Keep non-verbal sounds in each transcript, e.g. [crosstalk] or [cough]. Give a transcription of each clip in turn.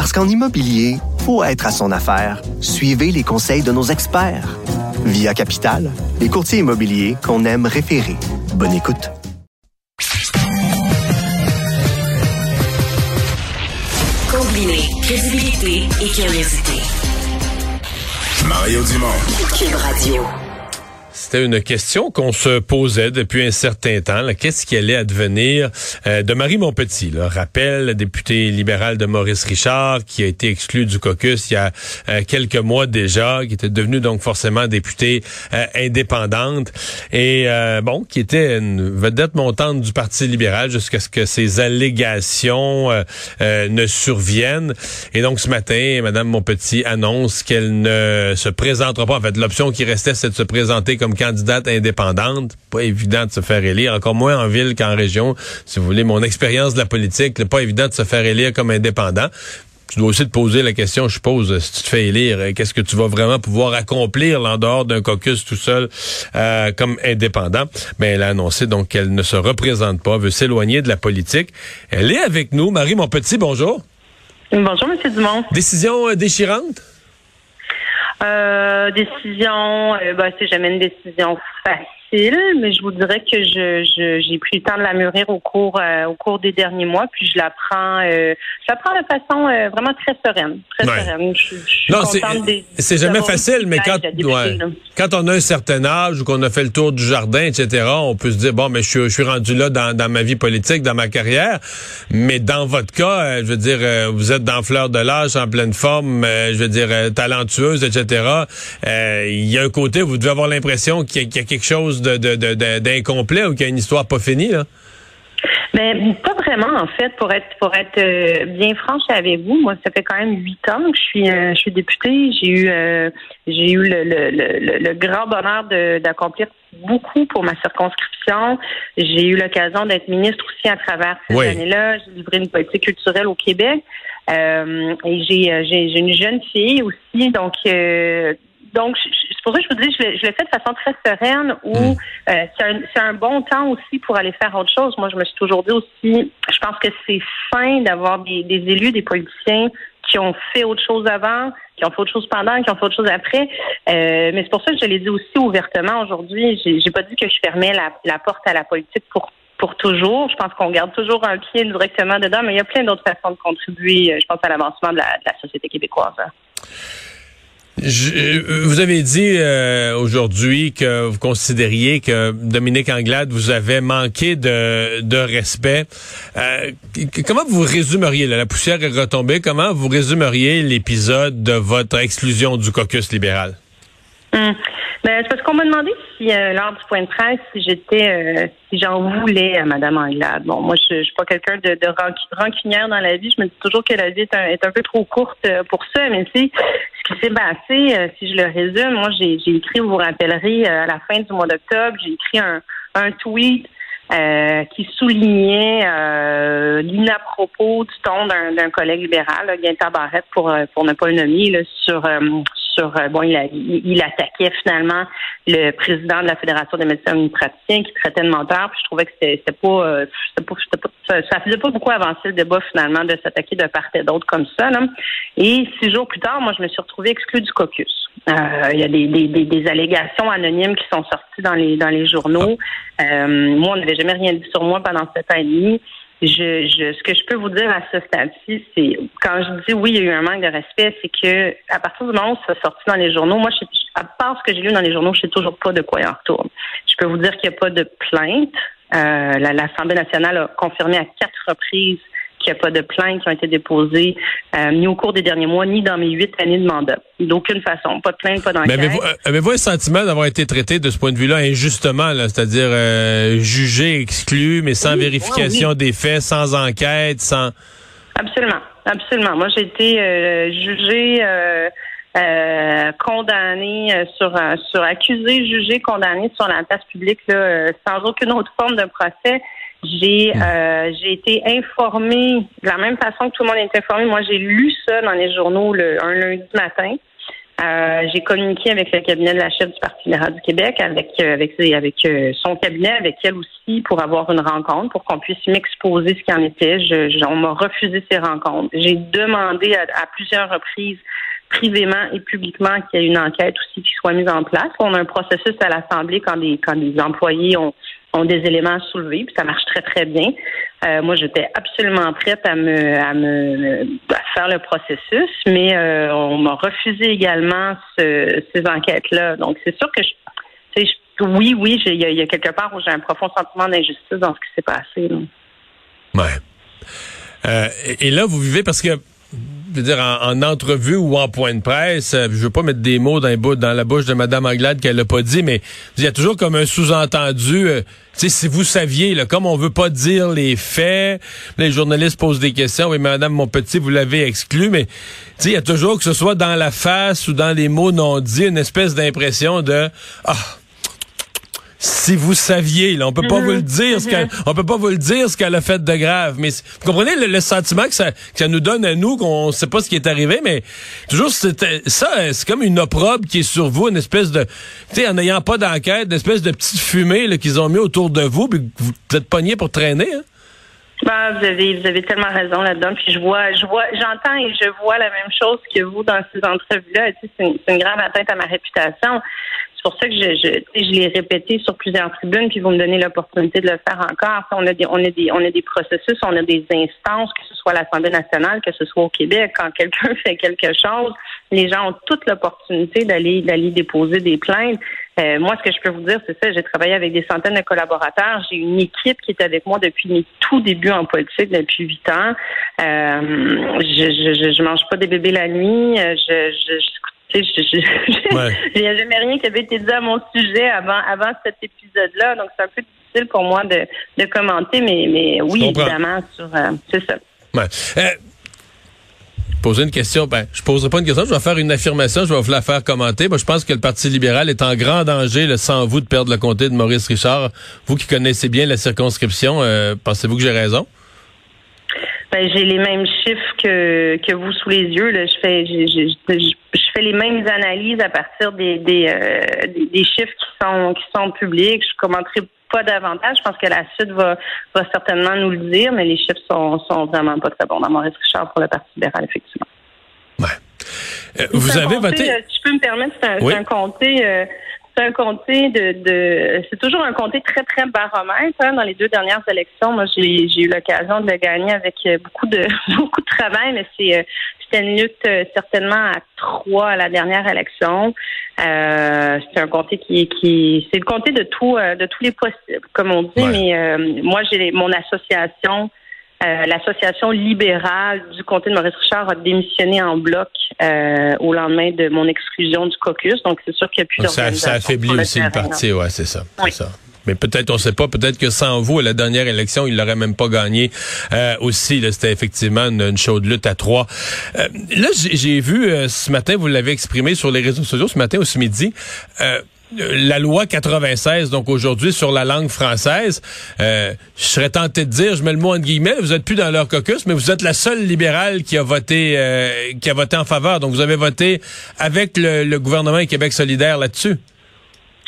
Parce qu'en immobilier, faut être à son affaire. Suivez les conseils de nos experts. Via Capital, les courtiers immobiliers qu'on aime référer. Bonne écoute. Combiner crédibilité et curiosité. Mario Dumont. Cube Radio. C'était une question qu'on se posait depuis un certain temps. Qu'est-ce qui allait advenir euh, de Marie Montpetit? Là? Rappel, députée libérale de Maurice Richard, qui a été exclue du caucus il y a euh, quelques mois déjà, qui était devenue donc forcément députée euh, indépendante et bon, qui était une vedette montante du Parti libéral jusqu'à ce que ces allégations ne surviennent. Et donc ce matin, Madame Montpetit annonce qu'elle ne se présentera pas. En fait, l'option qui restait, c'est de se présenter comme candidate indépendante. Pas évident de se faire élire, encore moins en ville qu'en région. Si vous voulez, mon expérience de la politique, pas évident de se faire élire comme indépendant tu dois aussi te poser la question, je suppose, si tu te fais élire, euh, qu'est-ce que tu vas vraiment pouvoir accomplir en dehors d'un caucus tout seul euh, comme indépendant? Mais elle a annoncé donc qu'elle ne se représente pas, veut s'éloigner de la politique. Elle est avec nous. Marie, mon petit, bonjour. Bonjour, M. Dumont. Décision euh, déchirante? Euh, décision, euh, ben, c'est jamais une décision facile mais je vous dirais que je, j'ai pris le temps de la mûrir au cours euh, au cours des derniers mois, puis je la prends euh, je la prends de façon euh, vraiment très sereine, très sereine. Je, suis non, c'est jamais facile, mais quand quand on a un certain âge ou qu'on a fait le tour du jardin, etc., on peut se dire bon, mais je, je suis rendu là dans, dans ma vie politique, dans ma carrière. Mais dans votre cas, je veux dire, vous êtes dans fleur de l'âge, en pleine forme, je veux dire talentueuse, etc. Il y a un côté où vous devez avoir l'impression qu'il y, y, a quelque chose d'incomplet ou qu'il y a une histoire pas finie, là? Mais ben, pas vraiment en fait pour être pour être euh, bien franche avec vous. Moi, ça fait quand même huit ans que je suis euh, je suis députée. J'ai eu euh, j'ai eu le, le, le, grand bonheur d'accomplir beaucoup pour ma circonscription. J'ai eu l'occasion d'être ministre aussi à travers ces années-là. J'ai livré une politique culturelle au Québec. et j'ai j'ai une jeune fille aussi, donc donc, c'est pour ça que je vous dis, je l'ai fait de façon très sereine où hmm. euh, c'est un, bon temps aussi pour aller faire autre chose. Moi, je me suis toujours dit aussi, je pense que c'est fin d'avoir des, élus, des politiciens qui ont fait autre chose avant, qui ont fait autre chose pendant, qui ont fait autre chose après. Euh, mais c'est pour ça que je l'ai dit aussi ouvertement aujourd'hui. J'ai pas dit que je fermais la, porte à la politique pour pour toujours. Je pense qu'on garde toujours un pied directement dedans, mais il y a plein d'autres façons de contribuer, je pense, à l'avancement de la, de la société québécoise. Je, vous avez dit euh, aujourd'hui que vous considériez que Dominique Anglade vous avait manqué de, de respect. Euh, comment vous résumeriez, la poussière est retombée, comment vous résumeriez l'épisode de votre exclusion du caucus libéral? Hum. Ben, c'est parce qu'on m'a demandé si, euh, lors du point de presse, si j'étais, euh, si j'en voulais à Mme Anglade. Bon, moi, je, je suis pas quelqu'un de, rancunière dans la vie. Je me dis toujours que la vie est un, est un peu trop courte euh, pour ça. Mais c'est ce qui s'est passé, si je le résume, moi, j'ai, écrit, vous vous rappellerez, à la fin du mois d'octobre, j'ai écrit un, un tweet euh, qui soulignait euh, l'inapropos du ton d'un collègue libéral, là, Gaëtan pour, pour ne pas le nommer, là, sur, sur euh, bon, il, il, attaquait finalement le président de la Fédération des médecins omnipraticiens qui traitait de menteur. Puis je trouvais que c'était pas, euh, pas, pas, ça, faisait pas beaucoup avancer le débat finalement de s'attaquer de part et d'autre comme ça. Là. Et six jours plus tard, moi, je me suis retrouvée exclue du caucus. Euh, il y a des, des, des, allégations anonymes qui sont sorties dans les dans les journaux. moi, on n'avait jamais rien dit sur moi pendant sept ans et demi je, je, ce que je peux vous dire à ce stade-ci, c'est quand je dis oui, il y a eu un manque de respect, c'est que à partir du moment où ça sorti dans les journaux, moi, je, à part ce que j'ai lu dans les journaux, je sais toujours pas de quoi il en retourne. Je peux vous dire qu'il n'y a pas de plainte. Euh, L'Assemblée nationale a confirmé à quatre reprises qu'il n'y a pas de plaintes qui ont été déposées euh, ni au cours des derniers mois, ni dans mes huit années de mandat. D'aucune façon. Pas de plainte, pas d'enquête. Mais avez-vous, euh, avez-vous un sentiment d'avoir été traité de ce point de vue-là injustement, là, c'est-à-dire euh, jugé, exclu, mais sans vérification des faits, sans enquête, sans... Absolument. absolument. Moi, j'ai été euh, jugée, euh, condamnée sur sur accusée, jugée, condamnée sur la place publique là, sans aucune autre forme de procès. J'ai hmm. j'ai été informée de la même façon que tout le monde est informé. Moi, j'ai lu ça dans les journaux le, un lundi matin. Euh, j'ai communiqué avec le cabinet de la chef du Parti libéral du Québec, avec euh, avec avec euh, son cabinet, avec elle aussi, pour avoir une rencontre, pour qu'on puisse m'exposer ce qui en était. Je, on m'a refusé ces rencontres. J'ai demandé à, plusieurs reprises privément et publiquement qu'il y ait une enquête aussi qui soit mise en place. On a un processus à l'Assemblée quand des quand des employés ont ont des éléments à soulever, puis ça marche très, très bien. Euh, moi, j'étais absolument prête à me, à faire le processus, mais euh, on m'a refusé également ces enquêtes-là. Donc, c'est sûr que je, oui, oui, il y, a quelque part où j'ai un profond sentiment d'injustice dans ce qui s'est passé. Ouais. Euh, et là, vous vivez parce que je dire, en, entrevue ou en point de presse, euh, je veux pas mettre des mots dans, dans la bouche de Mme Anglade qu'elle n'a pas dit, mais il y a toujours comme un sous-entendu. Euh, si vous saviez, là, comme on veut pas dire les faits, les journalistes posent des questions. Oui, Madame Monpetit, vous l'avez exclu, mais tu il y a toujours que ce soit dans la face ou dans les mots non dits, une espèce d'impression de ah si vous saviez, là, on peut pas vous le mhm. dire, ce qu'elle, mhm. on peut pas vous le dire ce qu'elle a fait de grave. Mais vous comprenez le, sentiment que ça, que ça nous donne à nous, qu'on sait pas ce qui est arrivé, mais toujours ça, c'est comme une opprobre qui est sur vous, une espèce de, tu sais, en n'ayant pas d'enquête, une espèce de petite fumée qu'ils ont mis autour de vous, puis vous êtes pogné pour traîner. Hein? Ben, vous avez vous avez tellement raison là-dedans. Puis je vois, je vois, j'entends et je vois la même chose que vous dans ces entrevues-là. Tu sais, c'est une, une grave atteinte à ma réputation. C'est pour ça que je, je, je l'ai répété sur plusieurs tribunes, puis vous me donnez l'opportunité de le faire encore. On a des, on a des, on a des processus, on a des instances, que ce soit à l'Assemblée nationale, que ce soit au Québec. Quand quelqu'un [laughs] fait quelque chose, les gens ont toute l'opportunité d'aller, d'aller déposer des plaintes. Euh, moi, ce que je peux vous dire, c'est ça. J'ai travaillé avec des centaines de collaborateurs. J'ai une équipe qui est avec moi depuis mes tout débuts en politique, depuis huit ans. Euh, je, je, je, mange pas des bébés la nuit. Je, je, il n'y a jamais rien qui avait été dit à mon sujet avant, avant cet épisode-là, donc c'est un peu difficile pour moi de, de commenter, mais, mais oui, évidemment, sur euh, c'est ça. Ouais. Euh, poser une question, ben, je poserai pas une question, je vais faire une affirmation, je vais vous la faire commenter. Moi, je pense que le Parti libéral est en grand danger, sans vous, de perdre le comté de Maurice Richard. Vous qui connaissez bien la circonscription, euh, pensez-vous que j'ai raison? Ben, j'ai les mêmes chiffres que, que vous sous les yeux. Là. Je fais je, je, fais les mêmes analyses à partir des des, euh, des, chiffres qui sont qui sont publics. Je commenterai pas davantage. Je pense que la suite va, va certainement nous le dire, mais les chiffres sont, sont vraiment pas très bons dans Maurice Richard pour le Parti libéral, effectivement. Ouais. Euh, vous avez voté. Euh, je peux me permettre, c'est un, un comté. Euh, c'est un comté de, de c'est toujours un comté très très baromètre. Hein. Dans les deux dernières élections, moi j'ai, j'ai eu l'occasion de le gagner avec euh, beaucoup de [laughs] beaucoup de travail, mais c'est euh, c'était une lutte euh, certainement à trois à la dernière élection. Euh, c'est un comté qui qui c'est le comté de tout de tous les possibles, comme on dit. Mais moi j'ai mon association euh, l'association libérale du comté de Maurice Richard a démissionné en bloc euh, au lendemain de mon exclusion du caucus. Donc, c'est sûr qu'il n'y a plus ça, ça affaiblit aussi le, parti, ouais, c'est ça. ça. Mais peut-être, on ne sait pas, peut-être que sans vous, à la dernière élection, il l'aurait même pas gagné euh, aussi. C'était effectivement une, chaude lutte à trois. là, j'ai vu ce matin, vous l'avez exprimé sur les réseaux sociaux, ce matin ou ce midi, la loi 96, donc aujourd'hui sur la langue française, euh, je serais tenté de dire, je mets le mot en guillemets, vous êtes plus dans leur caucus, mais vous êtes la seule libérale qui a voté euh, qui a voté en faveur. Donc vous avez voté avec le, le gouvernement Québec solidaire là-dessus.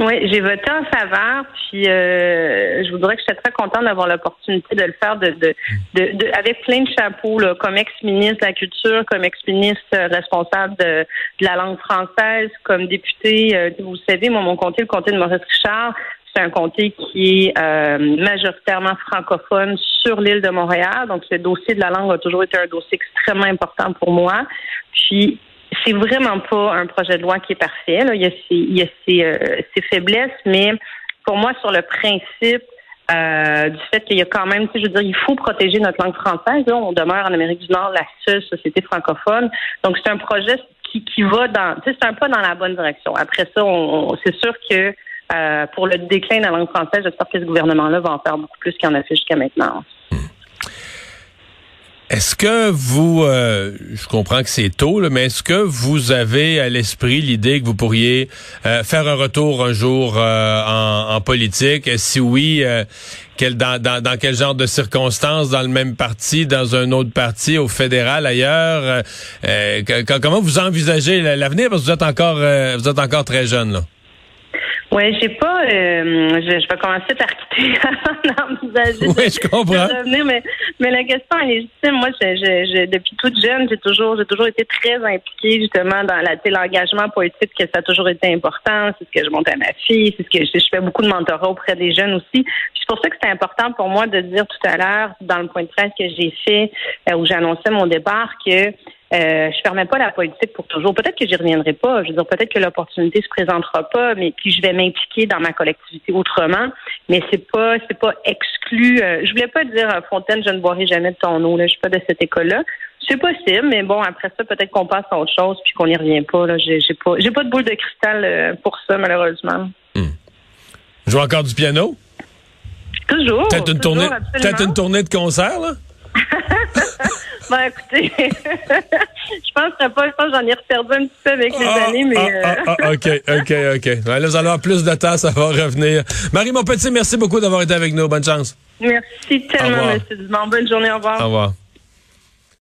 Oui, j'ai voté en faveur, puis euh, je voudrais que j'étais très contente d'avoir l'opportunité de le faire de, de, de, avec plein de chapeaux, là, comme ex-ministre de la Culture, comme ex-ministre responsable de, de, la langue française, comme député. Euh, vous savez, moi, mon comté, le comté de Maurice Richard, c'est un comté qui est euh, majoritairement francophone sur l'île de Montréal. Donc, le dossier de la langue a toujours été un dossier extrêmement important pour moi. Puis, c'est vraiment pas un projet de loi qui est parfait. Là. Il y a, ses, il y a ses, euh, ses, faiblesses, mais pour moi, sur le principe euh, du fait qu'il y a quand même, je veux dire, il faut protéger notre langue française. Là. On demeure en Amérique du Nord la seule société francophone. Donc, c'est un projet qui, qui va dans, c'est un pas dans la bonne direction. Après ça, on, c'est sûr que euh, pour le déclin de la langue française, j'espère que ce gouvernement-là va en faire beaucoup plus qu'il en a fait jusqu'à maintenant. Est-ce que vous, euh, je comprends que c'est tôt, là, mais est-ce que vous avez à l'esprit l'idée que vous pourriez euh, faire un retour un jour euh, en, en, politique? Si oui, quel, dans, dans, dans, quel genre de circonstances? Dans le même parti, dans un autre parti, au fédéral, ailleurs? comment vous envisagez l'avenir? Parce que vous êtes encore, vous êtes encore très jeune. Là. Oui, j'ai pas. Euh, je, je, vais commencer par quitter [laughs] avant d'envisager oui, je comprends. de revenir, mais, mais la question est légitime. Moi, je, je, depuis toute jeune, j'ai toujours, j'ai toujours été très impliquée justement dans la, l'engagement politique, que ça a toujours été important. C'est ce que je monte à ma fille, c'est ce que je, je, fais beaucoup de mentorat auprès des jeunes aussi. C'est pour ça que c'est important pour moi de dire tout à l'heure dans le point de presse que j'ai fait euh, où j'annonçais mon départ que euh, je permets pas la politique pour toujours. Peut-être que j'y reviendrai pas. Je veux dire, peut-être que l'opportunité se présentera pas, mais puis je vais m'impliquer dans ma collectivité autrement. Mais c'est pas, c'est pas exclu. Euh, je voulais pas dire Fontaine, je ne boirai jamais de ton eau. Là, je suis pas de cette école-là. C'est possible, mais bon, après ça, peut-être qu'on passe à autre chose puis qu'on n'y revient pas. Là, j'ai, j'ai pas, j'ai pas de boule de cristal euh, pour ça, malheureusement. Hmm. Joue encore du piano? Toujours. Peut-être une tournée, peut-être une tournée de concert, là? [laughs] Ben, écoutez, [laughs] je pense pas. Je pense que j'en ai reperdu un petit peu avec les ah, années, mais. Ah, ah, euh... OK, OK, OK. là, vous allez avoir plus de temps, ça va revenir. Marie, mon petit, merci beaucoup d'avoir été avec nous. Bonne chance. Merci tellement, M. Dumont. Bonne journée. Au revoir. Au revoir.